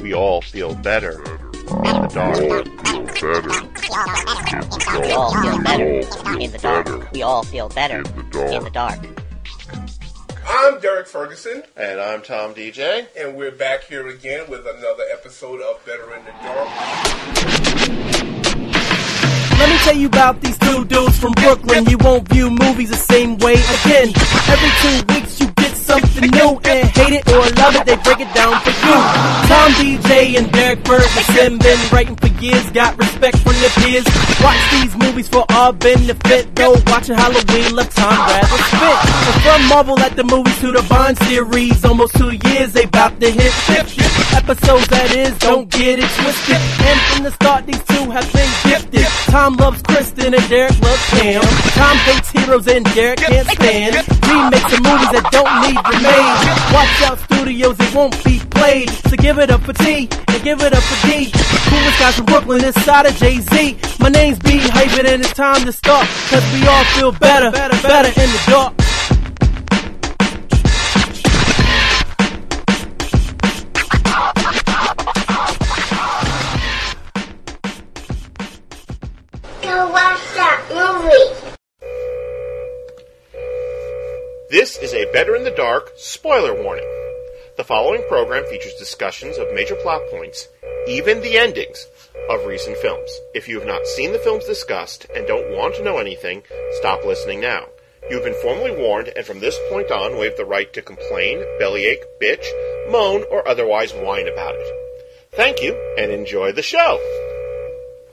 we all feel better in the dark. We all feel better in the dark. We all feel better in the dark. I'm Derek Ferguson, And I'm Tom DJ. and we're back here again with another episode of Better in the Dark. Let me tell you about these two dudes from Brooklyn. You won't view movies the same way again. Every two weeks get new and hate it or love it, they break it down for you. Tom DJ and Derek Ferguson been writing for years, got respect from their peers. Watch these movies for our benefit, though watching Halloween left time rather spit. From Marvel at the movies to the Bond series, almost two years they bout to hit 50 episodes. That is, don't get it twisted. And from the start, these two have been gifted. Tom loves Kristen and Derek loves Pam. Tom hates heroes and Derek can't stand remakes of movies that don't need remade. Watch out, studios, it won't be played. So give it up for T and give it up for D. Coolest guys from Brooklyn, this side of Jay Z. My name's B Hyper, and it's time to start. Cause we all feel better, better, better in the dark. Watch that movie. This is a Better in the Dark spoiler warning. The following program features discussions of major plot points, even the endings, of recent films. If you have not seen the films discussed and don't want to know anything, stop listening now. You have been formally warned, and from this point on, waive the right to complain, bellyache, bitch, moan, or otherwise whine about it. Thank you, and enjoy the show.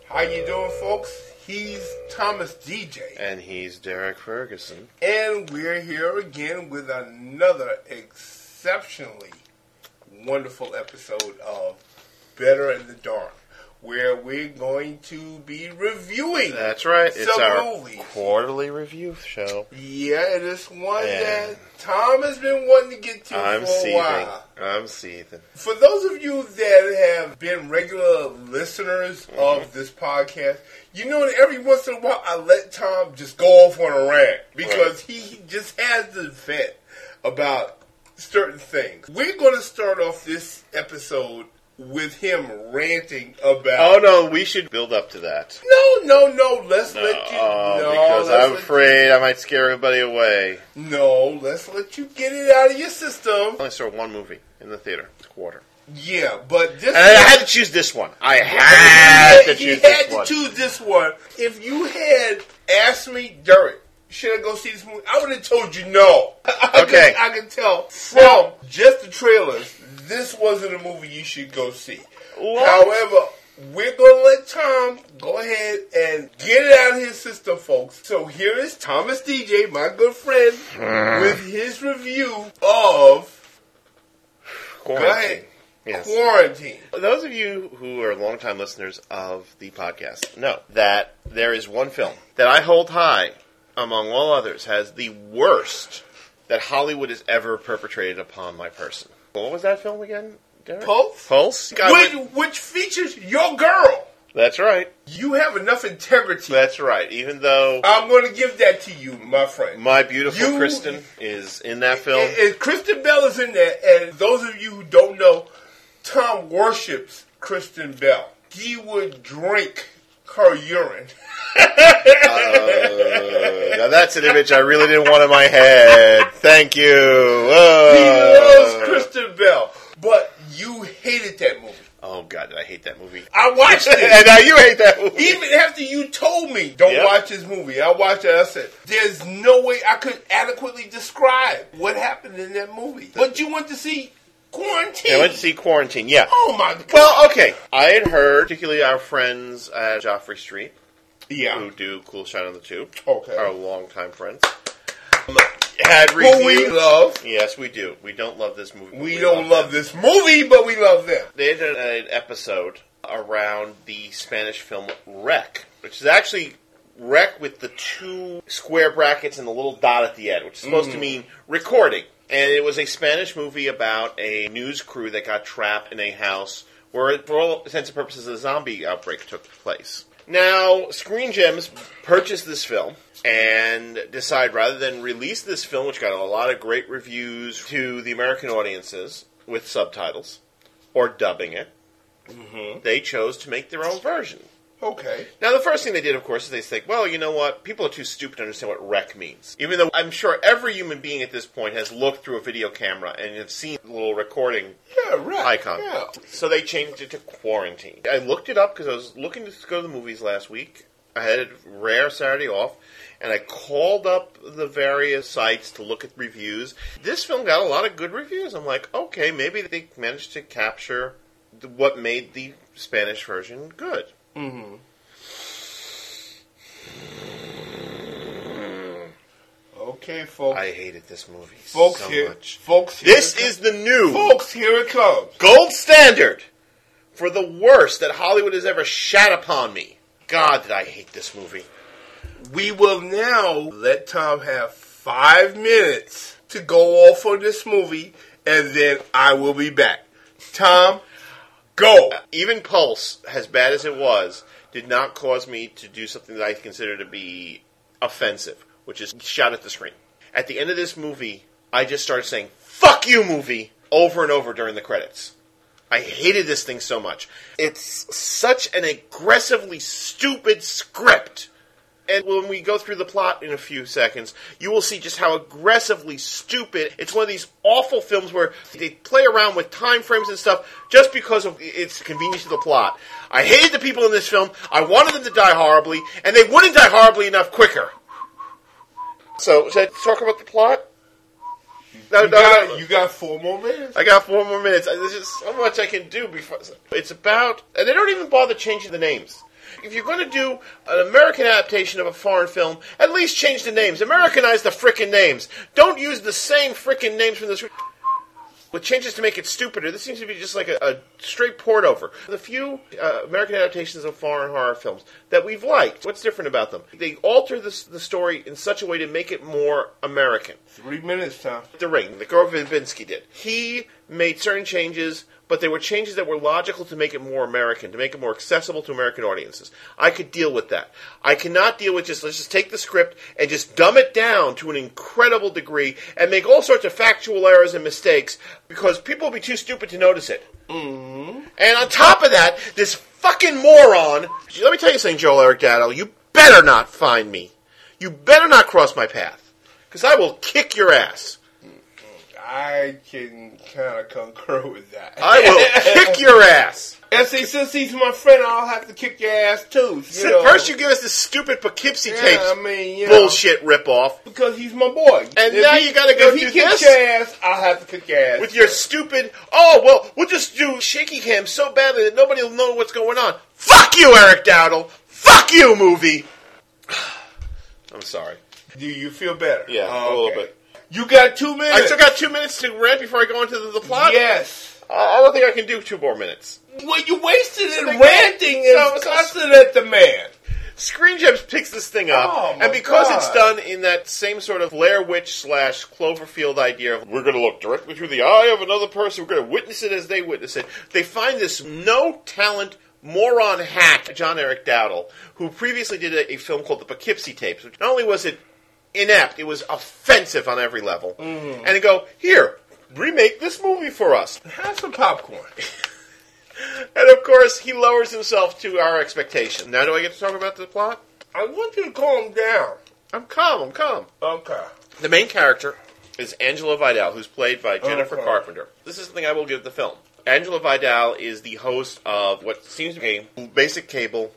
How you doing, folks? He's Thomas DJ, And he's Derek Ferguson. and we're here again with another exceptionally wonderful episode of Better in the Dark, where we're going to be reviewing. That's right. It's our movies. quarterly review show. Yeah, it is one Yeah. that Tom has been wanting to get to I'm for a seething. while. I'm seething. For those of you that have been regular listeners Mm-hmm. of this podcast, you know that every once in a while I let Tom just go off on a rant because he just has this vent about certain things. We're going to start off this episode with him ranting about. Oh no, we should build up to that. no, no, no! Let's let you. Oh, no, because I'm afraid I might scare everybody away. No, let's let you get it out of your system. I only saw one movie in the theater, quarter. Yeah, but this. And I had to choose this one. I had to you choose had this to one. choose this one. If you had asked me, Derek, should I go see this movie? I would have told you no. I Okay. Can, I can tell from just the trailers, this wasn't a movie you should go see. What? However, we're going to let Tom go ahead and get it out of his system, folks. So here is Thomas DJ, my good friend, hmm. with his review of go Quarantine. ahead, Yes. Quarantine. Those of you who are longtime listeners of the podcast know that there is one film that I hold high, among all others, has the worst that Hollywood has ever perpetrated upon my person. What was that film again, Derek? Pulse? Pulse? God, which, which features your girl. That's right. You have enough integrity. That's right. Even though I'm going to give that to you, my friend. my beautiful You- Kristen is in that film, And, and Kristen Bell is in there, and those of you who don't know, Tom worships Kristen Bell. He would drink her urine. Uh, now that's an image I really didn't want in my head. Thank you. He Oh. loves Kristen Bell, but you hated that movie. Oh God, did I hate that movie? I watched it. and now you hate that movie. Even after you told me, don't Yep. watch this movie, I watched it. I said, there's no way I could adequately describe what happened in that movie. But you went to see Quarantine. I went to see Quarantine. Yeah. Oh my god. Well, okay. I had heard, particularly our friends at Joffrey Street, yeah. who do Cool Shine on the Tube, Okay. our longtime friends, um, had Who we love. Yes, we do. We don't love this movie. but We don't love them. this movie, but we love them. They did an episode around the Spanish film REC, which is actually REC with the two square brackets and the little dot at the end, which is supposed to mm. mean recording. And it was a Spanish movie about a news crew that got trapped in a house where, for all intents and purposes, a zombie outbreak took place. Now, Screen Gems purchased this film and decided rather than release this film, which got a lot of great reviews to the American audiences with subtitles, or dubbing it, mm-hmm. They chose to make their own version. Okay. Now, the first thing they did, of course, is they think, well, you know what? People are too stupid to understand what wreck means. Even though I'm sure every human being at this point has looked through a video camera and have seen the little recording Yeah, icon. Yeah. So they changed it to quarantine. I looked it up because I was looking to go to the movies last week. I had a rare Saturday off, and I called up the various sites to look at reviews. This film got a lot of good reviews. I'm like, okay, maybe they managed to capture what made the Spanish version good. Mm-hmm. Okay, folks. I hated this movie folks so here. much. Folks here. This is the new. Folks, here it comes. gold standard for the worst that Hollywood has ever shat upon me. God, did I hate this movie. We will now let Tom have five minutes to go off on this movie, and then I will be back. Tom, go. Uh, even Pulse, as bad as it was, did not cause me to do something that I consider to be offensive, which is shout at the screen. At the end of this movie, I just started saying, fuck you, movie, over and over during the credits. I hated this thing so much. It's such an aggressively stupid script. And when we go through the plot in a few seconds, you will see just how aggressively stupid. It's one of these awful films where they play around with time frames and stuff just because of its convenience to the plot. I hated the people in this film. I wanted them to die horribly, and they wouldn't die horribly enough quicker. So, should I talk about the plot? No, You no, got, no. you got four more minutes. I got four more minutes. There's just so much I can do before. It's about, and they don't even bother changing the names. If you're going to do an American adaptation of a foreign film, at least change the names. Americanize the frickin' names. Don't use the same frickin' names from this. With changes to make it stupider, this seems to be just like a, a straight port over. The few uh, American adaptations of foreign horror films that we've liked, what's different about them? They alter the, the story in such a way to make it more American. Three minutes, Tom. The Ring, that Gore Verbinski did. He made certain changes, but they were changes that were logical to make it more American, to make it more accessible to American audiences. I could deal with that. I cannot deal with just let's just take the script and just dumb it down to an incredible degree and make all sorts of factual errors and mistakes because people will be too stupid to notice it. Mm-hmm. And on top of that, this fucking moron. Let me tell you something, Joel Eric Dowdle. You better not find me. You better not cross my path. Because I will kick your ass. I can kind of concur with that. I will kick your ass. And see, since he's my friend, I'll have to kick your ass too. You know. First, you give us this stupid Poughkeepsie yeah, tapes I mean, you know, bullshit ripoff because he's my boy. And If now he- you gotta go if he do kicks this? your ass, I'll have to kick your ass. with your stupid. Oh well, we'll just do shaky cam so badly that nobody will know what's going on. Fuck you, Eric Dowdle. Fuck you, movie. I'm sorry. Do you feel better? Yeah, Oh, a little okay. bit. You got two minutes. I still got two minutes to rant before I go into the, the plot. Yes. I I don't think I can do two more minutes. Well, you wasted it they- ranting and So- so- cussing at the man. Screen Gems picks this thing up, Oh, and because God. it's done in that same sort of Blair Witch slash Cloverfield idea of we're going to look directly through the eye of another person, we're going to witness it as they witness it, they find this no talent moron hack, John Eric Dowdle, who previously did a, a film called The Poughkeepsie Tapes. Which not only was it inept, it was offensive on every level. Mm-hmm. And they go, here, remake this movie for us. Have some popcorn. And of course, he lowers himself to our expectation. Now, do I get to talk about the plot? I want you to calm down. I'm calm, I'm calm. Okay. The main character is Angela Vidal, who's played by Jennifer Okay. Carpenter. This is the thing I will give the film. Angela Vidal is the host of what seems to be a basic cable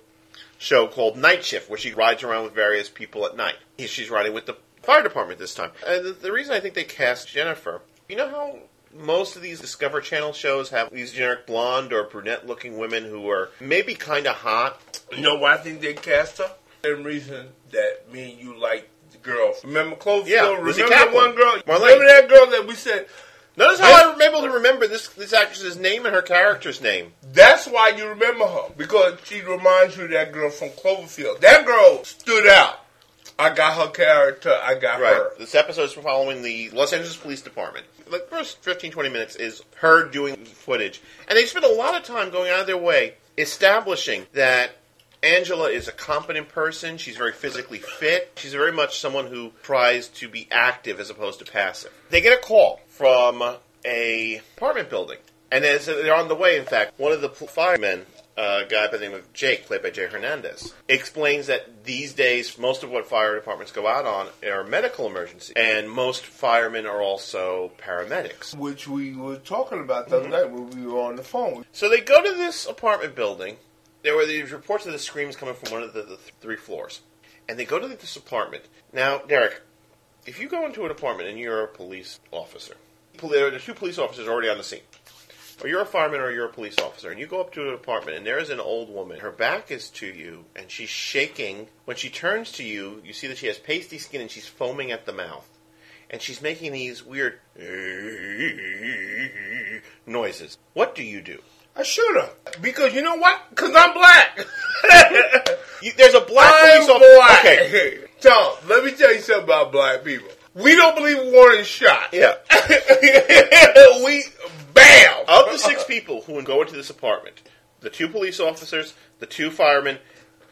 show called Night Shift, where she rides around with various people at night. She's riding with the fire department this time. And the, the reason I think they cast Jennifer, you know how most of these Discover Channel shows have these generic blonde or brunette looking women who are maybe kind of hot, You know why I think they cast her? Same reason that me and you like the girl. Remember Cloverfield? Yeah, Lizzy remember that Caplan. one girl? Marlena. Remember that girl that we said, Notice how I'm able to remember this this actress's name and her character's name. that's why you remember her. Because she reminds you of that girl from Cloverfield. That girl stood out. I got her character. I got Right. her. This episode is following the Los Angeles Police Department. The first 15, 20 minutes is her doing footage. And they spend a lot of time going out of their way establishing that Angela is a competent person. She's very physically fit. She's very much someone who tries to be active as opposed to passive. They get a call from a apartment building And as they're on the way, in fact, one of the firemen, a guy by the name of Jake, played by Jay Hernandez, explains that these days most of what fire departments go out on are medical emergencies, and most firemen are also paramedics. Which we were talking about the other mm-hmm. night when we were on the phone. So they go to this apartment building. There were these reports of the screams coming from one of the, the th- three floors. And they go to this apartment. Now, Derek, if you go into an apartment and you're a police officer, there uh, are two police officers already on the scene. Or you're a fireman or you're a police officer, and you go up to an apartment and there is an old woman. Her back is to you, and she's shaking. When she turns to you, you see that she has pasty skin and she's foaming at the mouth. And she's making these weird noises. What do you do? I shoot her. Because you know what? Because I'm black. You, there's a black I'm police officer. black. Okay. Tom, let me tell you something about black people. We don't believe warning shot. Yeah. we, bam! Of the six people who would go into this apartment, the two police officers, the two firemen,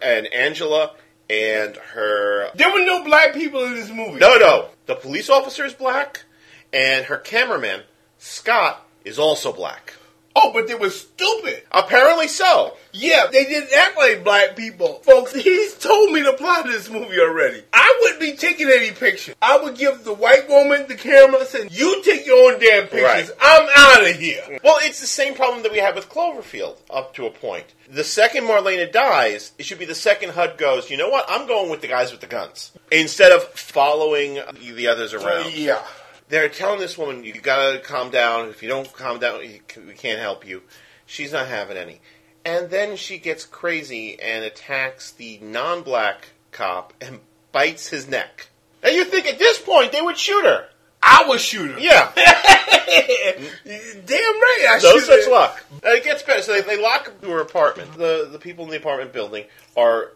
and Angela and her. There were no black people in this movie. No, no. The police officer is black, and her cameraman, Scott, is also black. Oh, but they were stupid. Apparently so. Yeah, they didn't act like black people. Folks, he's told me to plot of this movie already. I wouldn't be taking any pictures. I would give the white woman the camera and say, you take your own damn pictures. Right. I'm out of here. Mm. Well, it's the same problem that we had with Cloverfield up to a point. The second Marlena dies, it should be the second HUD goes, you know what? I'm going with the guys with the guns. Instead of following the others around. Yeah. They're telling this woman, "You gotta calm down. If you don't calm down, we can't help you." She's not having any, and then she gets crazy and attacks the non-black cop and bites his neck. And you think at this point they would shoot her? I would shoot her. Yeah, Damn right I no such luck. And it gets better. So they, they lock her to her apartment. The the people in the apartment building are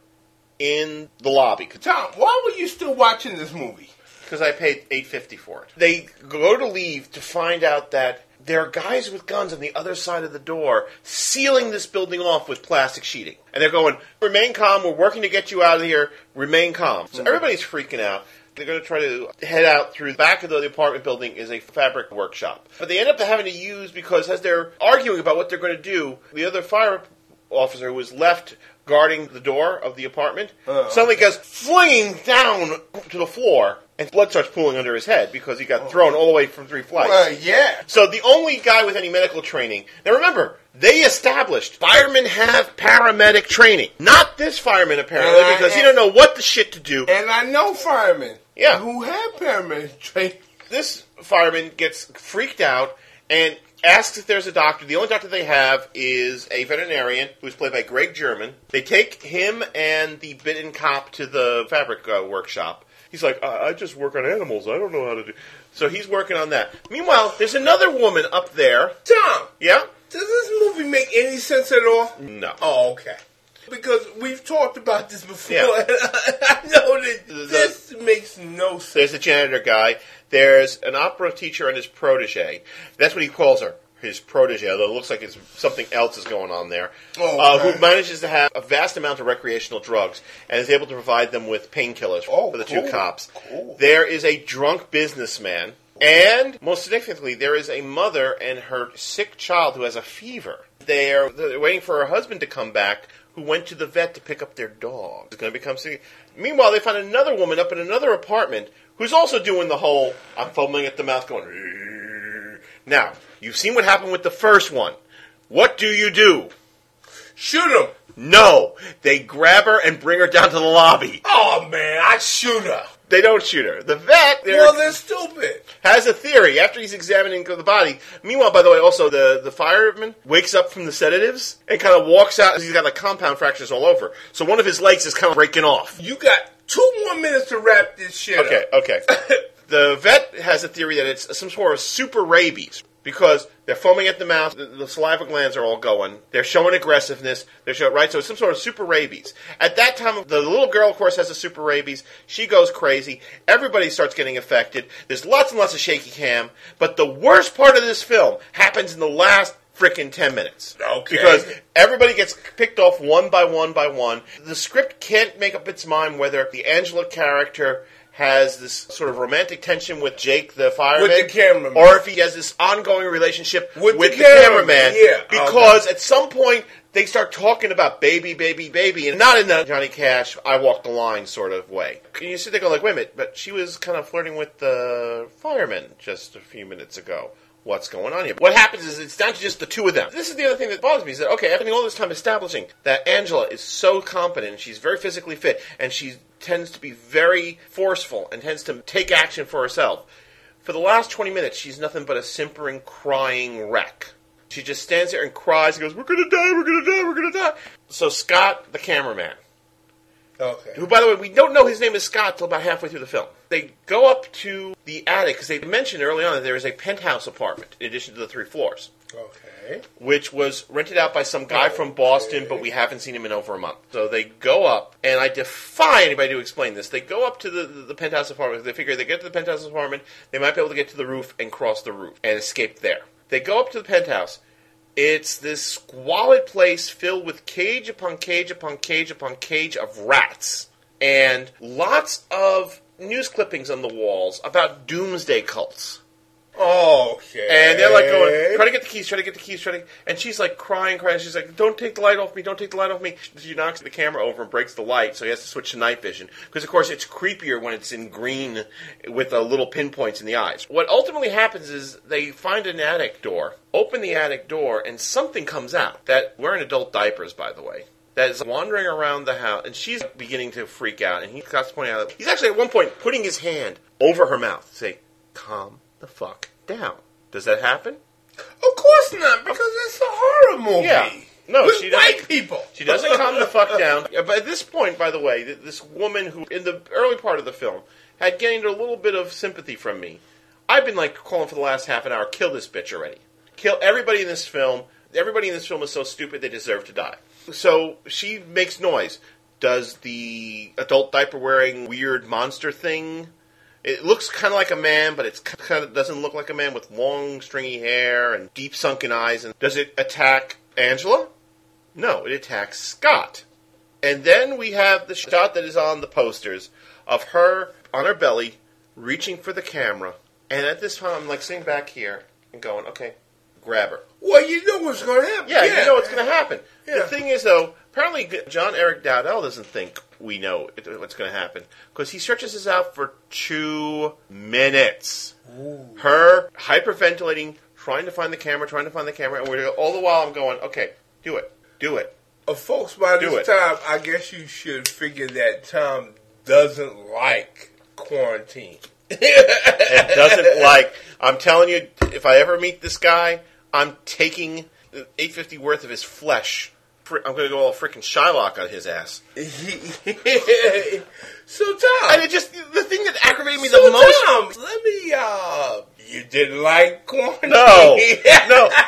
in the lobby. Tom, why were you still watching this movie? Because I paid eight fifty for it. They go to leave to find out that there are guys with guns on the other side of the door sealing this building off with plastic sheeting, and they're going, "Remain calm. We're working to get you out of here. Remain calm." So mm-hmm. everybody's freaking out. They're going to try to head out through the back of the apartment building is a fabric workshop, but they end up having to use because as they're arguing about what they're going to do, the other fire officer who was left guarding the door of the apartment suddenly goes flinging down to the floor, and blood starts pooling under his head because he got thrown all the way from three flights. Well, yeah. So the only guy with any medical training. Now remember, they established firemen have paramedic training. Not this fireman apparently, Uh, because he don't know what the shit to do. And I know firemen Yeah. who have paramedic training. This fireman gets freaked out and asks if there's a doctor. The only doctor they have is a veterinarian who's played by Greg Germann. They take him and the bitten cop to the fabric uh, workshop. He's like, I-, I just work on animals. I don't know how to do. So he's working on that. Meanwhile, there's another woman up there. Tom, Yeah. does this movie make any sense at all? No. Oh, okay. Because we've talked about this before. Yeah. and I know that The- this makes no sense. There's a janitor guy. There's an opera teacher and his protege. That's what he calls her. His protege, although it looks like it's something else is going on there. Oh, uh, okay. who manages to have a vast amount of recreational drugs and is able to provide them with painkillers Oh, for the cool. two cops. Cool. There is a drunk businessman. And most significantly, there is a mother and her sick child who has a fever. They're, they're waiting for her husband to come back, who went to the vet to pick up their dog. It's going to become. Meanwhile, they find another woman up in another apartment who's also doing the whole I'm fumbling at the mouth, going. Now, you've seen what happened with the first one. What do you do? Shoot him. No, they grab her and bring her down to the lobby. Oh, man, I shoot her. They don't shoot her. The vet, they're- Well, they're stupid. has a theory after he's examining the body. Meanwhile, by the way, also the, the fireman wakes up from the sedatives and kind of walks out. He's got like compound fractures all over. So one of his legs is kind of breaking off. You got two more minutes to wrap this shit Okay, up. okay. the vet has a theory that it's some sort of super rabies because they're foaming at the mouth, the, the saliva glands are all going, they're showing aggressiveness, they're showing, right? So it's some sort of super rabies. At that time, the little girl, of course, has a super rabies. She goes crazy. Everybody starts getting affected. There's lots and lots of shaky cam. But the worst part of this film happens in the last frickin' 10 minutes. Okay. Because everybody gets picked off one by one by one. The script can't make up its mind whether the Angela character has this sort of romantic tension with Jake the fireman, With the cameraman. or if he has this ongoing relationship With with, the the, cameraman, cameraman. yeah. Um, because at some point they start talking about baby, baby, baby, and not in the Johnny Cash "I walk the line" sort of way. And you sit there going like, "Wait a minute," but she was kind of flirting with the fireman just a few minutes ago. What's going on here? What happens is it's down to just the two of them. This is the other thing that bothers me is that okay, after all this time establishing that Angela is so competent, she's very physically fit, and she tends to be very forceful and tends to take action for herself. For the last 20 minutes, she's nothing but a simpering, crying wreck. She just stands there and cries and goes, We're gonna die, we're gonna die, we're gonna die. So, Scott, the cameraman, Okay. who, by the way, we don't know his name is Scott till about halfway through the film. They go up to the attic because they mentioned early on that there is a penthouse apartment in addition to the three floors, Okay. which was rented out by some guy from Boston, but we haven't seen him in over a month. So they go up, and I defy anybody to explain this. They go up to the, the, the penthouse apartment. They figure they get to the penthouse apartment, they might be able to get to the roof and cross the roof and escape there. They go up to the penthouse. It's this squalid place filled with cage upon cage upon cage upon cage of rats and lots of news clippings on the walls about doomsday cults. Oh okay. And they're like going, try to get the keys, try to get the keys, try to. And she's like crying, crying. She's like, "Don't take the light off me! Don't take the light off me!" She knocks the camera over and breaks the light, so he has to switch to night vision because, of course, it's creepier when it's in green with uh, little pinpoints in the eyes. What ultimately happens is they find an attic door, open the attic door, and something comes out. That wearing adult diapers, by the way. That is wandering around the house, and she's beginning to freak out. And he got to point out that he's actually at one point putting his hand over her mouth, to say, "Calm the fuck down." Does that happen? Of course not, because it's a horror movie. Yeah. No, with she doesn't- white people. She doesn't calm the fuck down. Yeah, But at this point, by the way, this woman who, in the early part of the film, had gained a little bit of sympathy from me. I've been like calling for the last half an hour, kill this bitch already. Kill everybody in this film. Everybody in this film is so stupid they deserve to die. So she makes noise. Does the adult diaper wearing weird monster thing? It looks kind of like a man, but it kind of doesn't look like a man with long, stringy hair and deep sunken eyes. And does it attack Angela? No, it attacks Scott. And then we have the shot that is on the posters of her on her belly, reaching for the camera. And at this time, I'm like sitting back here and going, okay, grab her. Well, you know what's going to happen. Yeah, you know what's going to happen. Yeah. The thing is, though, apparently John Eric Dowdle doesn't think we know it- what's going to happen because he stretches this out for two minutes. Her hyperventilating, trying to find the camera, trying to find the camera, and we're all the while I'm going, okay, do it, do it. Uh, folks, by Do this it. time, I guess you should figure that Tom doesn't like quarantine. It doesn't like. I'm telling you, if I ever meet this guy, I'm taking 850 worth of his flesh. Fr- I'm to go all freaking Shylock on his ass. so, Tom. And it just the thing that aggravated me so, the most. Tom, let me, uh, you didn't like quarantine? No, no.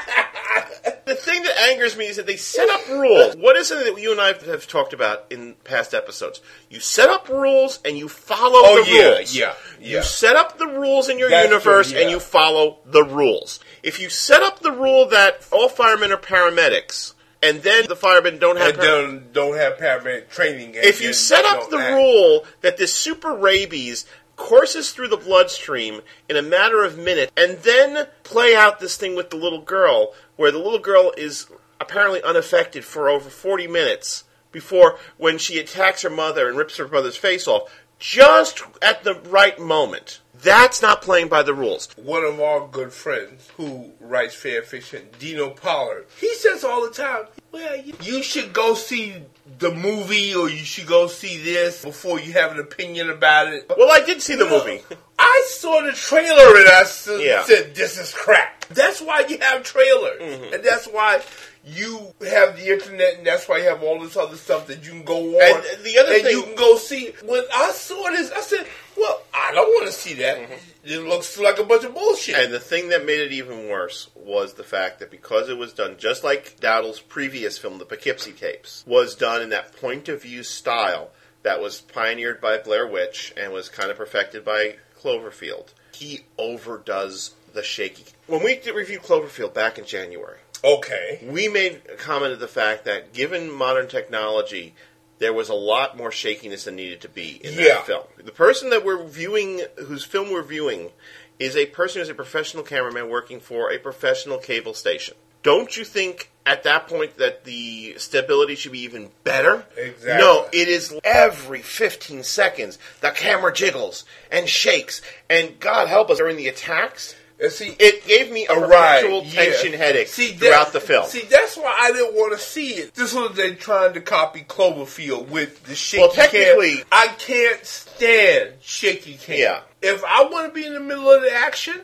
The thing that angers me is that they set up rules. What is something that you and I have talked about in past episodes? You set up rules and you follow Oh, the yeah, rules. yeah, yeah. You set up the rules in your That's universe true, yeah. and you follow the rules. If you set up the rule that all firemen are paramedics and then the firemen don't have don't, don't have paramedic training. if you set up the act. rule that this super rabies courses through the bloodstream in a matter of minutes, and then play out this thing with the little girl, where the little girl is apparently unaffected for over 40 minutes before when she attacks her mother and rips her mother's face off, just at the right moment. That's not playing by the rules. one of our good friends who writes fair fiction, Dino Pollard, he says all the time, well, you, you should go see the movie or you should go see this before you have an opinion about it. Well, I did see the movie. I saw the trailer and I Yeah. said, this is crap. That's why you have trailers. Mm-hmm. And that's why you have the internet and that's why you have all this other stuff that you can go on. And the other and thing- you can go see. When I saw this, I said, well, I don't want to see that. It looks like a bunch of bullshit. Mm-hmm. And the thing that made it even worse was the fact that because it was done just like Dowdle's previous film, The Poughkeepsie Tapes, was done in that point of view style that was pioneered by Blair Witch and was kind of perfected by Cloverfield. He overdoes the shaky. When we did review Cloverfield back in January, okay. we made a comment of the fact that given modern technology, there was a lot more shakiness than needed to be in Yeah. that film. The person that we're viewing, whose film we're viewing, is a person who's a professional cameraman working for a professional cable station. Don't you think at that point that the stability should be even better? Exactly. No, it is every 15 seconds the camera jiggles and shakes, and God help us during the attacks. And see, It gave me a Right, perpetual yeah. tension headache See, that- throughout the film. See, that's why I didn't want to see it. This was they trying to copy Cloverfield with the shaky Well, technically- cam. I can't stand shaky cam. Yeah. If I want to be in the middle of the action,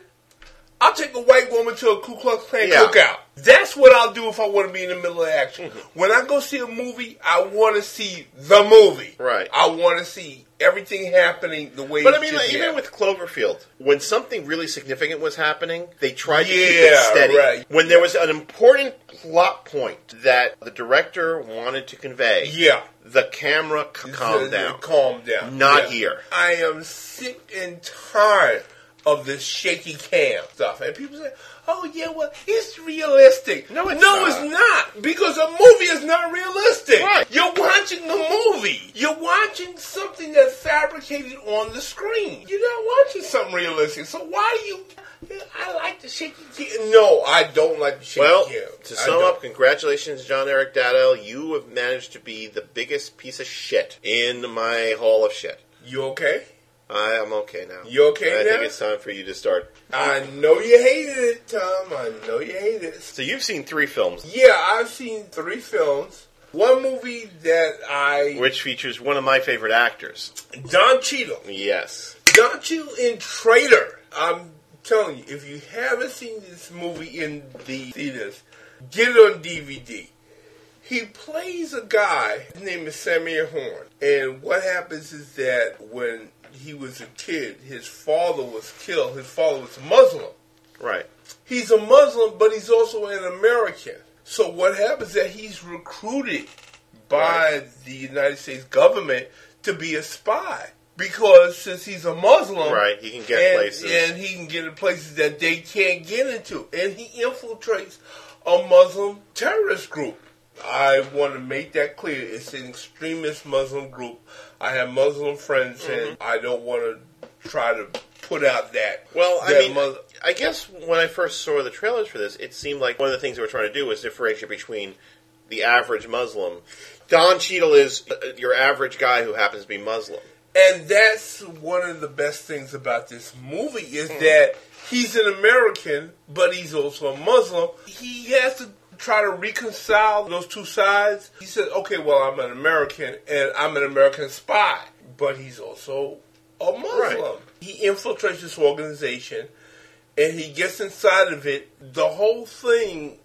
I'll take a white woman to a Ku Klux Klan Yeah. cookout. That's what I'll do if I want to be in the middle of action. Mm-hmm. When I go see a movie, I want to see the movie. Right. I want to see everything happening the way. But I mean, like, even with Cloverfield, when something really significant was happening, they tried to keep it steady. right. When there was an important plot point that the director wanted to convey, yeah. the camera calmed down. Calm down. Not here. I am sick and tired of this shaky cam stuff. And people say, oh, yeah, well, it's realistic. No, it's no, not. it's not. Because a movie is not realistic. Right. You're watching the movie. You're watching something that's fabricated on the screen. You're not watching something realistic. So why do you... I like the shaky cam. No, I don't like the shaky Well, cam. to sum up, congratulations, John Eric Dowdle. You have managed to be the biggest piece of shit in my hall of shit. You okay? I am okay now. You okay now? I now? think it's time for you to start. I know you hated it, Tom. I know you hated it. So you've seen three films, Yeah, I've seen three films. One movie that I which features one of my favorite actors. Don Cheadle. Yes. Don Cheadle in Traitor. I'm telling you, if you haven't seen this movie in the theaters, get it on DVD. He plays a guy. His name is Samir Horn. And what happens is that when he was a kid, his father was killed. His father was a Muslim. Right. He's a Muslim, but he's also an American. So what happens is that he's recruited by the United States government to be a spy. Because since he's a Muslim, Right, he can get and, places. and he can get in places that they can't get into, and he infiltrates a Muslim terrorist group. I want to make that clear. It's an extremist Muslim group. I have Muslim friends, and Mm-hmm. I don't want to try to put out that. Well, I mean, Mus- I guess when I first saw the trailers for this, it seemed like one of the things they were trying to do was differentiate between the average Muslim. Don Cheadle is uh, your average guy who happens to be Muslim. And that's one of the best things about this movie is Hmm. that he's an American, but he's also a Muslim. He has to try to reconcile those two sides. He said, okay, well, I'm an American and I'm an American spy, but he's also a Muslim. Right. He infiltrates this organization and he gets inside of it. The whole thing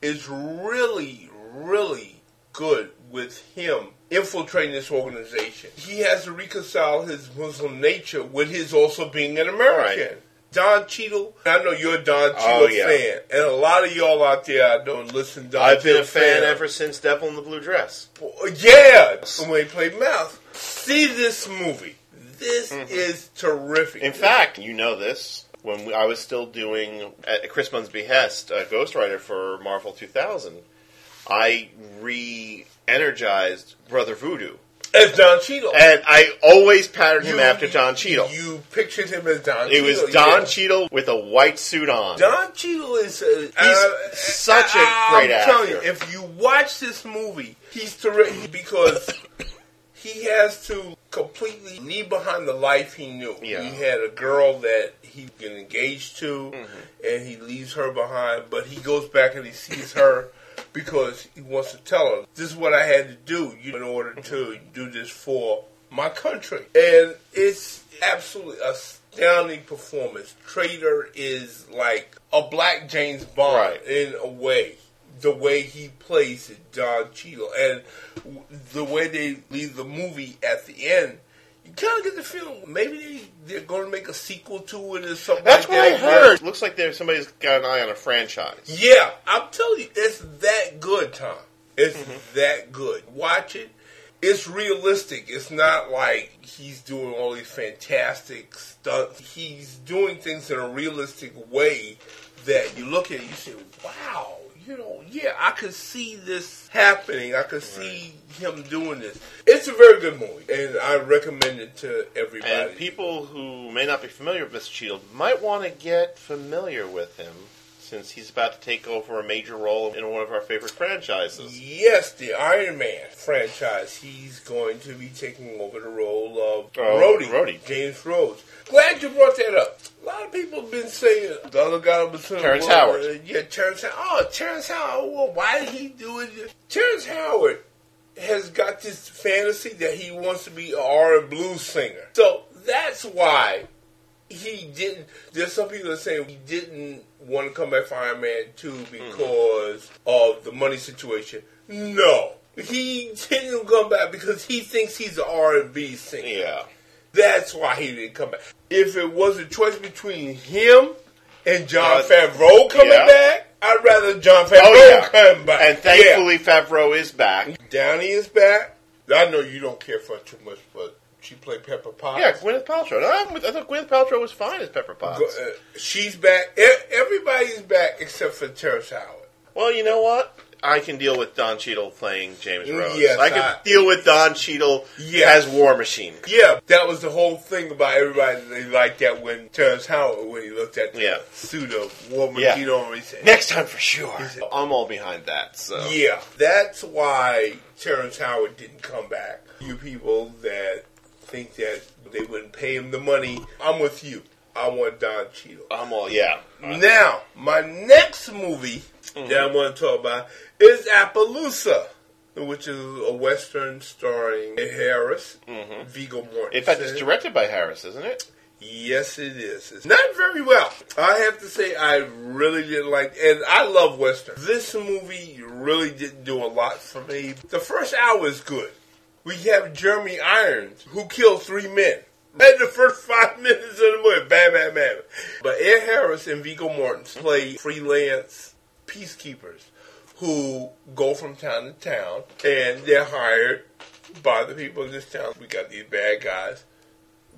is really, really good with him infiltrating this organization. He has to reconcile his Muslim nature with his also being an American. Right. Don Cheadle, I know you're a Don Cheadle Oh, yeah. fan, and a lot of y'all out there I don't listen. Don I've been a fan ever since Devil in the Blue Dress. Yeah, when he played Mouth. See this movie. This is terrific. Mm-hmm. In fact, you know this. When we, I was still doing, at Chris Munn's behest, a ghostwriter for Marvel 2000, I re-energized Brother Voodoo. As Don Cheadle, And I always patterned him after Don Cheadle. You pictured him as Don it Cheadle. was Don yeah. Cheadle with a white suit on. Don Cheadle is uh, he's such a great I'm telling you, actor. if you watch this movie, he's terrific because he has to completely leave behind the life he knew. Yeah. He had a girl that he been engaged to, Mm-hmm. and he leaves her behind, but he goes back and he sees her. Because he wants to tell her, this is what I had to do in order to do this for my country. And it's absolutely astounding performance. Traitor is like a black James Bond Right. in a way. The way he plays it, Don Cheadle, and the way they leave the movie at the end, you kind of get the feeling maybe they, they're going to make a sequel to it or something. That's like what I that. heard. Looks like there's somebody's got an eye on a franchise. Yeah, I'm telling you, it's that good, Tom. It's Mm-hmm. that good. Watch it. It's realistic. It's not like he's doing all these fantastic stunts. He's doing things in a realistic way that you look at it, you say, wow, you know, yeah, I could see this happening. I could see him doing this. It's a very good movie, and I recommend it to everybody. And people who may not be familiar with Mr. Cheadle might want to get familiar with him since he's about to take over a major role in one of our favorite franchises. Yes, the Iron Man franchise. He's going to be taking over the role of Oh, Rhodey, Rhodey. James Rhodes. Glad you brought that up. A lot of people have been saying the other guy was Terrence Howard. Uh, yeah, Terrence Howard. Oh, Terrence Howard. Well, why did he do it? Terrence Howard has got this fantasy that he wants to be an R and blues singer. So that's why he didn't. There's some people that say he didn't want to come back for Iron Man 2 because of the money situation. No. He didn't come back because he thinks he's an R&B singer. Yeah. That's why he didn't come back. If it was a choice between him and John Uh, Favreau coming yeah. back, I'd rather Jon Favreau Oh, yeah. come back. And thankfully, Favreau is back. Downey is back. I know you don't care for her too much, but she played Pepper Potts. Yeah, Gwyneth Paltrow. No, I'm I thought Gwyneth Paltrow was fine as Pepper Potts. Go- uh, she's back. E- Everybody's back except for Terrence Howard. Well, you know what? I can deal with Don Cheadle playing James Rhodes. Yes, I can I- deal with Don Cheadle Yes. as War Machine. Yeah, that was the whole thing about everybody. They liked that when Terrence Howard, when he looked at the Yeah. suit of War Machine he said, Next time for sure. said- I'm all behind that. So Yeah, that's why Terrence Howard didn't come back. You people that think that they wouldn't pay him the money, I'm with you. I want Don Cheadle. I'm all yeah. Now, my next movie Mm-hmm. that I want to talk about is Appaloosa, which is a western starring Harris, Viggo Mortensen. Mm-hmm. In fact, it's directed by Harris, isn't it? Yes, it is. It's not very well. I have to say, I really didn't like, and I love western. This movie really didn't do a lot for me. The first hour is good. We have Jeremy Irons, who killed three men. In the first five minutes of the movie, bam, bam, bam. But Ed Harris and Viggo Mortensen play freelance peacekeepers who go from town to town, and they're hired by the people in this town. We got these bad guys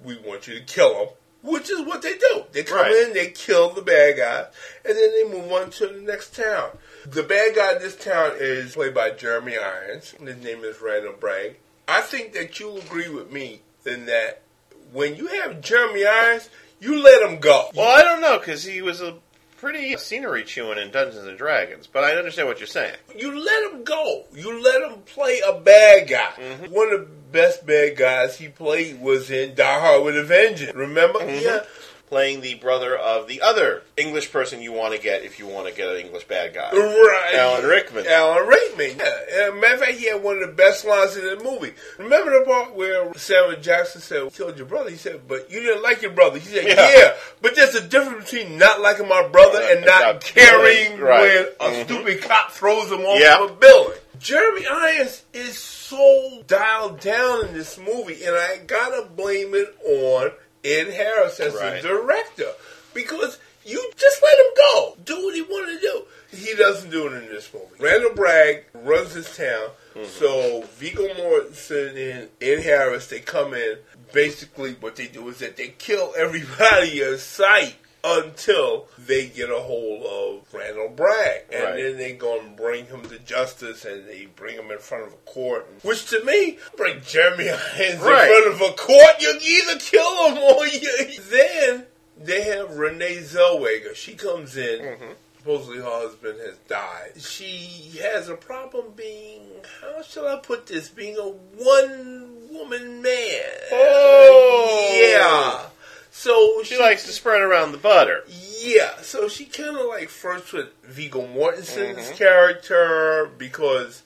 we want you to kill them, which is what they do. They come Right. in, they kill the bad guy, and then they move on to the next town. The bad guy in this town is played by Jeremy Irons. His name is Randall Bragg. I think that you'll agree with me in that when you have Jeremy Irons, you let him go. Well, I don't know because he was a pretty scenery chewing in Dungeons and Dragons, but I understand what you're saying. you let him go. You let him play a bad guy. Mm-hmm. One of the best bad guys he played was in Die Hard with a Vengeance. Remember? Mm-hmm. Yeah. Playing the brother of the other English person you want to get if you want to get an English bad guy. Right. Alan Rickman. Alan Rickman. Yeah. And matter of fact, he had one of the best lines in the movie. Remember the part where Samuel Jackson said, "We killed your brother?" He said, "But you didn't like your brother." He said, Yeah. "Yeah, but there's a difference between not liking my brother Brother and and not not caring right. when a Mhm. stupid cop throws him off Yeah. of a building." Jeremy Irons is so dialed down in this movie, and I gotta blame it on Ed Harris as Right. the director because you just let him go, do what he wanted to do. He doesn't do it in this movie. Randall Bragg runs his town, mm-hmm. so Viggo Mortensen and Ed Harris they come in. Basically, what they do is that they kill everybody in sight until they get a hold of Randall Bragg, and Right. then they're going to bring him to justice, and they bring him in front of a court. Which to me, bring Jeremy Irons Right. in front of a court, you either kill him or you. Then they have Renee Zellweger. She comes in. Mm-hmm. Supposedly her husband has died. She has a problem being, how shall I put this, being a one woman man. Oh! Yeah. So She likes to spread around the butter. yeah, so she kind of like first with Viggo Mortensen's Mm-hmm. character because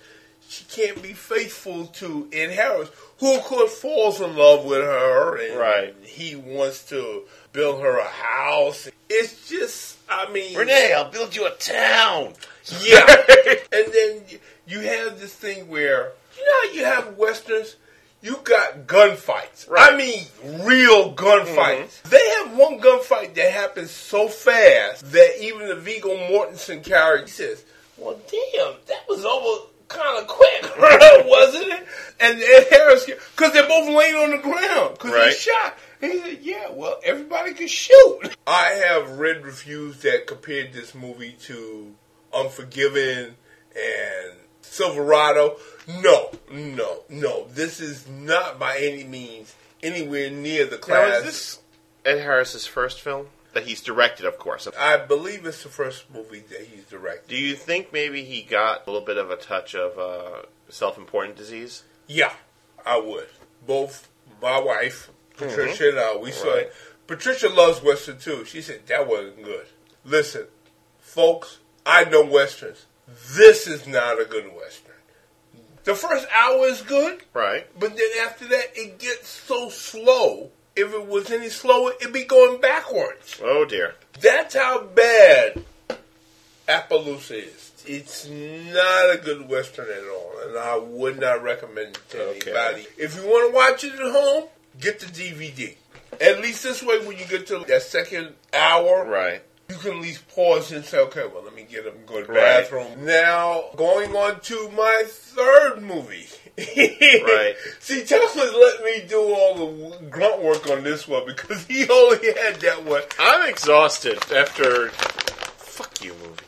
she can't be faithful to Ed Harris, who of course falls in love with her, and Right. he wants to build her a house. It's just, I mean, Renee, I'll build you a town. yeah, and then you have this thing where you know how you have westerns. You got gunfights. Right. I mean, real gunfights. Mm-hmm. They have one gunfight that happens so fast that even the Viggo Mortensen character says, "Well, damn, that was over kind of quick, wasn't it?" And Ed Harris, because they're both laying on the ground because Right. they shot. And he said, "Yeah, well, everybody can shoot." I have read reviews that compared this movie to Unforgiven and Silverado. No, no, no. This is not by any means anywhere near the Now, class. is this Ed Harris's first film that he's directed? Of course. I believe it's the first movie that he's directed. Do you think maybe he got a little bit of a touch of uh, self-important disease? Yeah, I would. Both my wife, Patricia, and I, we saw it. Patricia loves Western too. She said that wasn't good. Listen, folks, I know Westerns. This is not a good Western. The first hour is good, Right. but then after that, it gets so slow. If it was any slower, it'd be going backwards. Oh dear. That's how bad Appaloosa is. It's not a good Western at all, and I would not recommend it to Okay. anybody. If you want to watch it at home, get the DVD. At least this way, when you get to that second hour, Right. You can at least pause and say, okay, well, let me get up and go to the Right. bathroom. Now, going on to my third movie. Right. See, Thomas let me do all the grunt work on this one because he only had that one. I'm exhausted after. Fuck you, movie.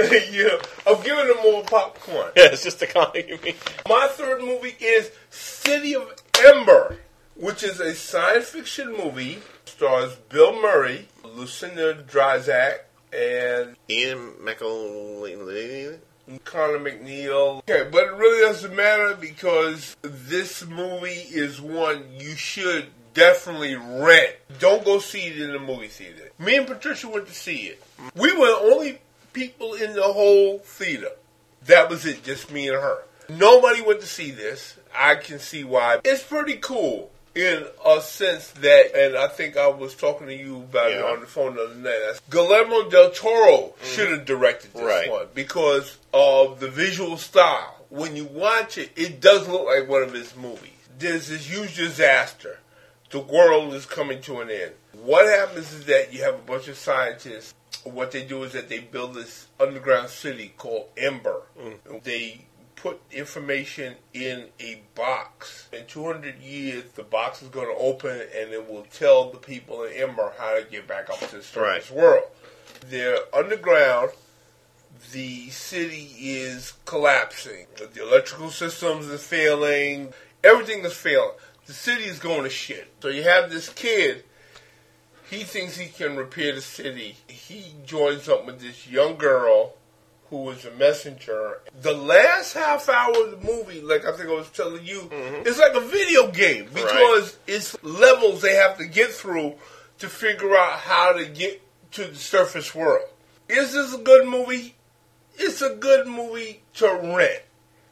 yeah, I'm giving him more popcorn. Yeah, it's just a comedy. My third movie is City of Ember, which is a science fiction movie. Stars Bill Murray, Lucinda Dryzek, and Ian McElhinney. Connor McNeil. Okay, but it really doesn't matter because this movie is one you should definitely rent. Don't go see it in the movie theater. Me and Patricia went to see it. We were the only people in the whole theater. That was it, just me and her. Nobody went to see this. I can see why. It's pretty cool in a sense that, and I think I was talking to you about it on the phone the other night. Guillermo del Toro mm-hmm. should have directed this Right. one because of the visual style. When you watch it, it does look like one of his movies. There's this huge disaster. The world is coming to an end. What happens is that you have a bunch of scientists. What they do is that they build this underground city called Ember. Mm. They put information in a box. In 200 years, the box is going to open and it will tell the people in Ember how to get back up to the surface Right. world. They're underground. The city is collapsing. The electrical systems are failing. Everything is failing. The city is going to shit. So you have this kid. He thinks he can repair the city. He joins up with this young girl who is a messenger. The last half hour of the movie, like I think I was telling you, mm-hmm. it's like a video game because it's levels they have to get through to figure out how to get to the surface world. Is this a good movie? It's a good movie to rent.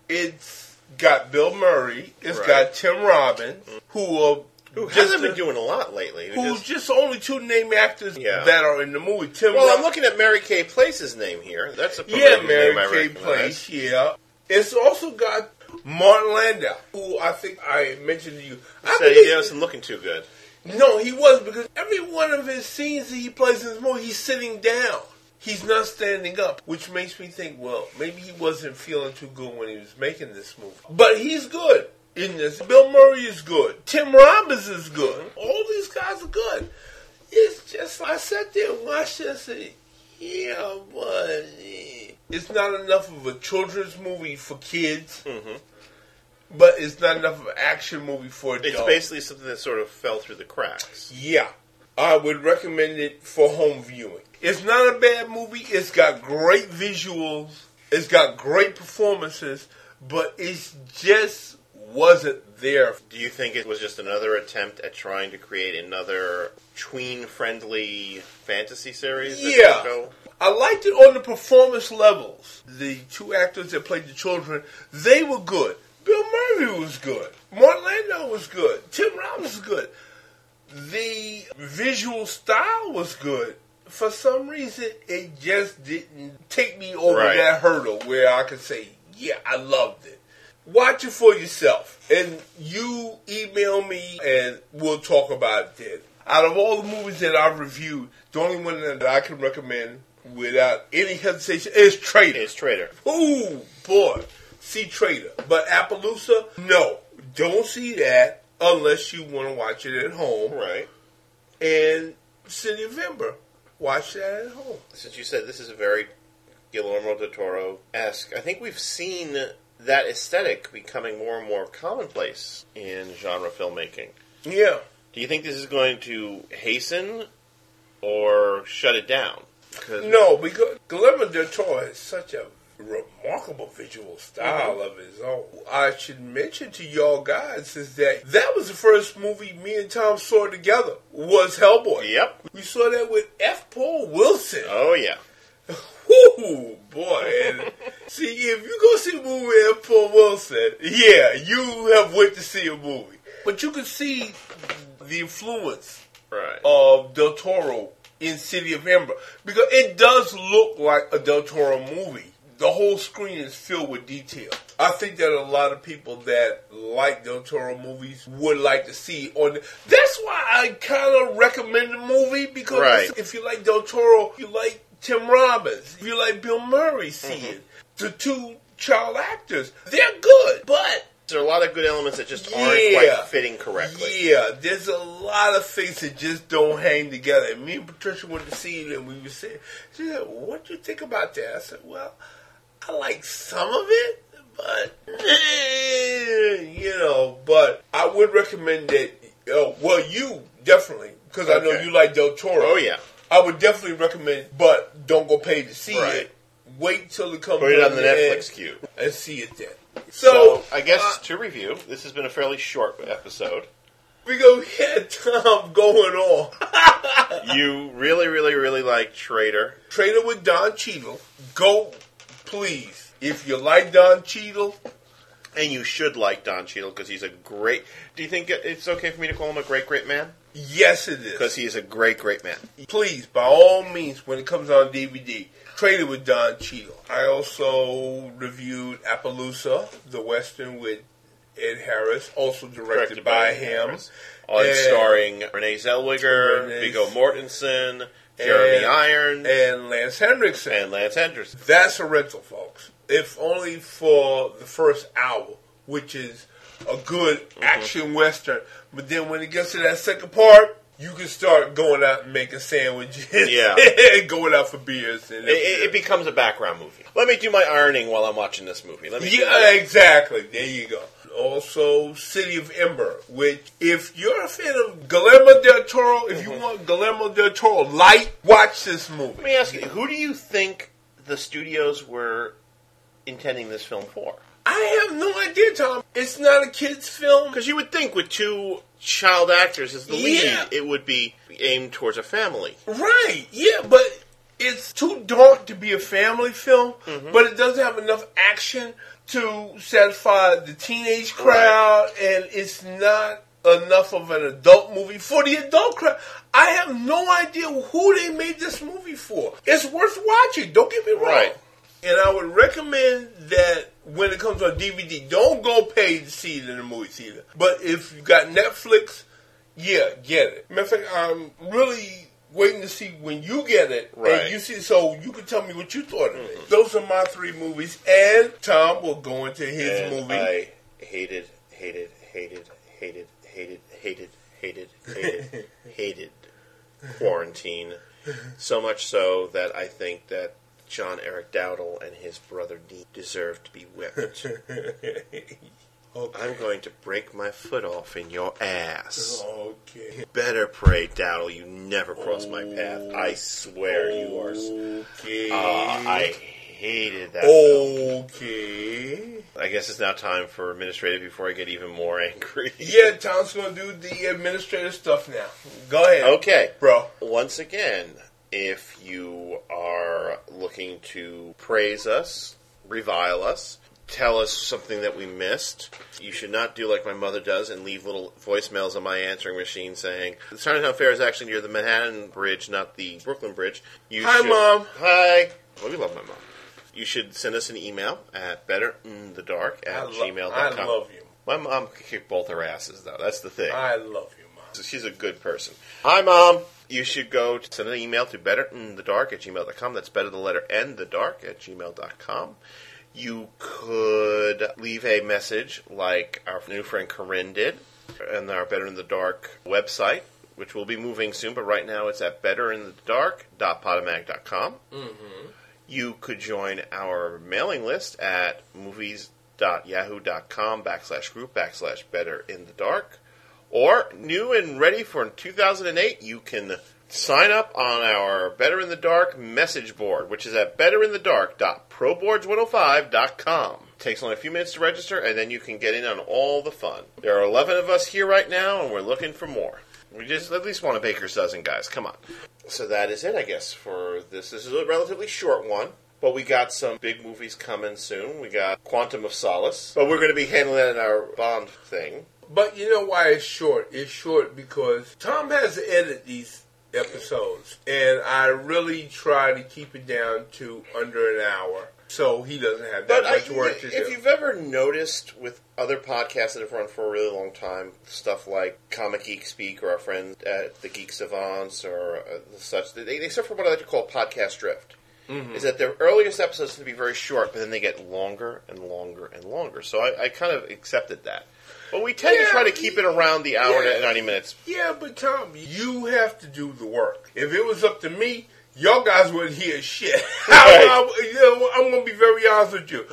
It's got Bill Murray. It's Right. got Tim Robbins, mm-hmm. who are Who hasn't been doing a lot lately. who's Just- only two name actors Yeah. that are in the movie. Tim well, I'm looking at Mary Kay Place's name here. That's a Yeah, familiar Mary name I Kay recognize. Place. Yeah, it's also got Martin Landau, who I think I mentioned to you. I Said he believe- wasn't looking too good. no, he was because every one of his scenes that he plays in this movie, he's sitting down. He's not standing up, which makes me think, well, maybe he wasn't feeling too good when he was making this movie. But he's good in this. Bill Murray is good. Tim Robbins is good. All these guys are good. It's just I sat there and watched this and said, yeah, eh." it's not enough of a children's movie for kids. But it's not enough of an action movie for adults. It's basically something that sort of fell through the cracks. Yeah, I would recommend it for home viewing. It's not a bad movie. It's got great visuals. It's got great performances, but it's just wasn't there. Do you think it was just another attempt at trying to create another tween-friendly fantasy series? Yeah. I liked it on the performance levels. The two actors that played the children, they were good. Bill Murray was good. Martin Landau was good. Tim Robbins was good. The visual style was good. For some reason, it just didn't take me over Right. that hurdle where I could say, yeah, I loved it. Watch it for yourself. And you email me and we'll talk about it then. Out of all the movies that I've reviewed, the only one that I can recommend without any hesitation is Traitor. It's Traitor. Ooh, boy. See Traitor. But Appaloosa, no. Don't see that unless you want to watch it at home. Right. And City of Ember, watch that at home. Since you said this is a very Guillermo del Toro esque. I think we've seen that aesthetic becoming more and more commonplace in genre filmmaking. Yeah. Do you think this is going to hasten or shut it down? No, because Guillermo del Toro has such a remarkable visual style mm-hmm. of his own. I should mention to y'all guys is that that was the first movie me and Tom saw together was Hellboy. Yep. We saw that with F. Paul Wilson. Oh yeah. Whoo, boy. And see, if you go see a movie with. Paul Wilson, yeah, you have went to see a movie. But you can see the influence Right. of Del Toro in City of Ember because it does look like a Del Toro movie. The whole screen is filled with detail. I think that a lot of people that like Del Toro movies would like to see on. The, that's why I kind of recommend the movie because Right. if you like Del Toro, you like Tim Robbins, if you like Bill Murray, see it. The two child actors, they're good, but There are a lot of good elements that just aren't quite fitting correctly. yeah, there's a lot of things that just don't hang together. And me and Patricia went to see it, and we were saying, she said, "What do you think about that?" I said, "Well, I like some of it, but eh, you know, but I would recommend that. Uh, well, you definitely because I know you like Del Toro. Oh yeah. I would definitely recommend, but don't go pay to see Right. it. Wait till it comes Put it on the Netflix queue. and see it then. So, So, I guess uh, to review, this has been a fairly short episode. we go had Tom going on. you really, really, really like Traitor. Traitor with Don Cheadle. Go, please. If you like Don Cheadle, And you should like Don Cheadle because he's a great. Do you think it's okay for me to call him a great, great man? Yes, it is. Because he is a great, great man. Please, by all means, when it comes on DVD, Traitor with Don Cheadle. I also reviewed Appaloosa, the Western with Ed Harris, also directed, by, him. Harris. On And- starring Renee Zellweger, Renee- Viggo Mortensen, Jeremy And- Irons, and, And Lance Hendrickson. Lance Henderson. That's a rental, folks. If only for the first hour, which is a good Mm-hmm. action western. But then when it gets to that second part, you can start going out and making sandwiches. Yeah. and going out for beers. And It, it, it becomes a background movie. Let me do my ironing while I'm watching this movie. Let me. yeah, exactly. There you go. Also, City of Ember, which, if you're a fan of Guillermo del Toro, if Mm-hmm. you want Guillermo del Toro light, watch this movie. Let me ask you: Who do you think the studios were intending this film for? I have no idea, Tom. It's not a kid's film. Because you would think with two child actors as the lead, it would be aimed towards a family. Right, yeah, but it's too dark to be a family film, Mm-hmm. but it doesn't have enough action to satisfy the teenage crowd, and it's not enough of an adult movie for the adult crowd. I have no idea who they made this movie for. It's worth watching, don't get me wrong. Right. And I would recommend that when it comes on DVD, don't go pay to see it in the movie theater. But if you got Netflix, yeah, get it. Matter of fact, I'm really waiting to see when you get it. Right. And you see, so you can tell me what you thought of it. Mm-hmm. Those are my three movies. And Tom will go into his and movie. I hated, hated, hated, hated, hated, hated, hated, hated, hated quarantine. So much so that I think that John Eric Dowdle and his brother Dean deserve to be whipped. I'm going to break my foot off in your ass. Okay. Better pray, Dowdle, you never cross my path. I swear you are. Okay. Uh, I hated that film. Okay. I guess it's now time for administrative before I get even more angry. Yeah, Tom's going to do the administrative stuff now. Go ahead. Okay. Bro. Once again, if you looking to praise us, revile us, tell us something that we missed, you should not do like my mother does and leave little voicemails on my answering machine saying, the Chinatown Fair is actually near the Manhattan Bridge, not the Brooklyn Bridge. You Hi, should- Mom. Hi. Well, we love my mom. You should send us an email at betterinthedark I, at lo- gmail.com. I love you. My mom could kick both her asses, though. That's the thing. I love you, Mom. She's a good person. Hi, Mom. You should go to send an email to betterinthedark at gmail.com. That's better the letter N, the dark, at gmail.com. You could leave a message like our new friend Corinne did on our Better in the Dark website, which will be moving soon, but right now it's at betterinthedark.podomac.com. Mm-hmm. You could join our mailing list at movies.yahoo.com backslash group backslash better in the dark. Or, new and ready for 2008, you can sign up on our Better in the Dark message board, which is at betterinthedark.proboards105.com. Takes only a few minutes to register, and then you can get in on all the fun. There are 11 of us here right now, and we're looking for more. We just at least want a baker's dozen, guys. Come on. So that is it, I guess, for this. This is a relatively short one. But we got some big movies coming soon. We got Quantum of Solace. But we're going to be handling that in our Bond thing. But you know why it's short? It's short because Tom has to edit these episodes, and I really try to keep it down to under an hour, so he doesn't have that But I, much work to if do. If you've ever noticed with other podcasts that have run for a really long time, stuff like Comic Geek Speak or our friends at the Geek Savants or uh, such, they, they suffer from what I like to call podcast drift. Mm-hmm. Is that their earliest episodes tend to be very short, but then they get longer and longer and longer. So I, I kind of accepted that. But we tend to try to keep it around the hour yeah. to 90 minutes. Yeah, but Tom, you have to do the work. If it was up to me, y'all guys wouldn't hear shit. You know, I'm going to be very honest with you.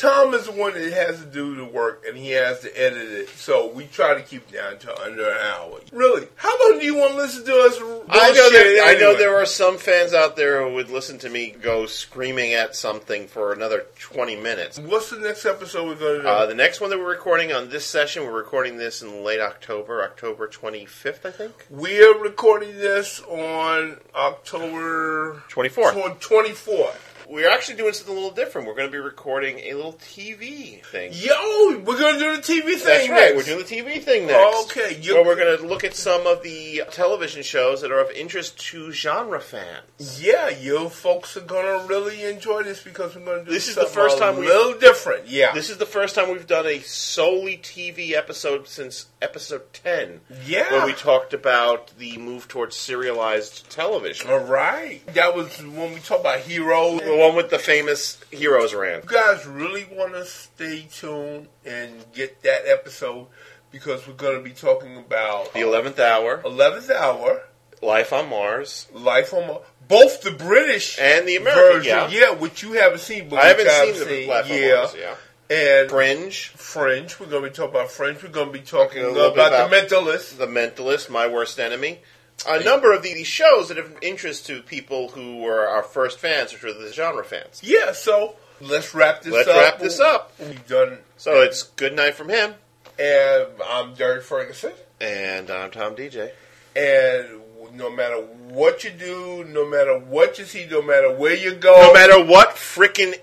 Tom is the one that has to do the work, and he has to edit it. So we try to keep down to under an hour. Really? How long do you want to listen to us? I know, there, I know there are some fans out there who would listen to me go screaming at something for another 20 minutes. What's the next episode we're going to do? Uh, the next one that we're recording on this session, we're recording this in late October, October 25th, I think. we are recording this on October 24th. tw- 24th. We're actually doing something a little different. We're going to be recording a little TV thing. Yo, we're going to do the TV thing That's right. next. We're doing the TV thing next. Okay, you- Where we're going to look at some of the television shows that are of interest to genre fans. Yeah, you folks are gonna really enjoy this because we're gonna do This is the first a time we- little different. Yeah, This is the first time we've done a solely TV episode since episode 10. Yeah. Where we talked about the move towards serialized television. all right. That was when we talked about heroes. The one with the famous heroes rant. You guys really want to stay tuned and get that episode because we're gonna be talking about The 11th Hour, eleventh hour, Life on Mars, Life on Mars, both the British and the American. version, Yeah. which you haven't seen, but I haven't I've seen the Life yeah. Mars. Yeah. and Fringe, Fringe. We're gonna be talking about Fringe. We're gonna be talking a little about, the Mentalist. The Mentalist, My Worst Enemy. A number of these shows that have interest to people who were our first fans, which were the genre fans. Yeah, so let's wrap this Let's up. wrap this up. We've done. So it's good night from him, And I'm Derek Ferguson. and I'm Tom DJ. And no matter what you do, no matter what you see, no matter where you go, No matter what frickin'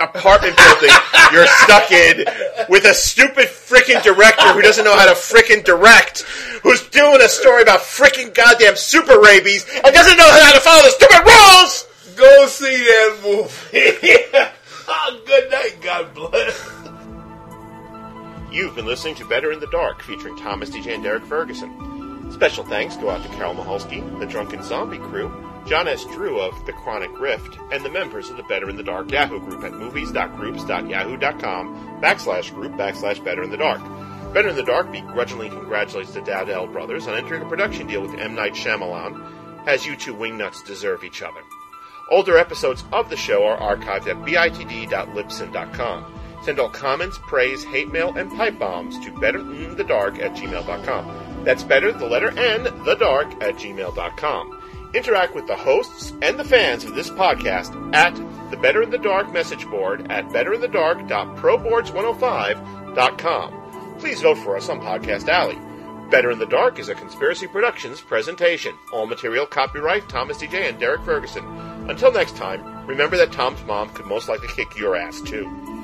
apartment building you're stuck in with a stupid freaking director who doesn't know how to freaking direct, who's doing a story about freaking goddamn super rabies and doesn't know how to follow the stupid rules! go see that movie. oh, good night. God bless. You've been listening to Better in the Dark, featuring Thomas DJ and Derek Ferguson. Special thanks go out to Carol Maholsky, the Drunken Zombie Crew, John S. Drew of The Chronic Rift, and the members of the Better in the Dark Yahoo group at movies.groups.yahoo.com backslash group backslash Better in the Dark. Better in the Dark begrudgingly congratulates the Dowdle brothers on entering a production deal with M. Night Shyamalan, as you two wingnuts deserve each other. Older episodes of the show are archived at bitd.libsyn.com. Send all comments, praise, hate mail, and pipe bombs to betterinthedark at gmail.com. That's better, the letter N, the dark, at gmail.com. Interact with the hosts and the fans of this podcast at the Better in the Dark message board at betterinthedark.proboards105.com. Please vote for us on Podcast Alley. Better in the Dark is a Conspiracy Productions presentation. All material copyright Thomas DJ and Derek Ferguson. Until next time, remember that Tom's mom could most likely kick your ass too.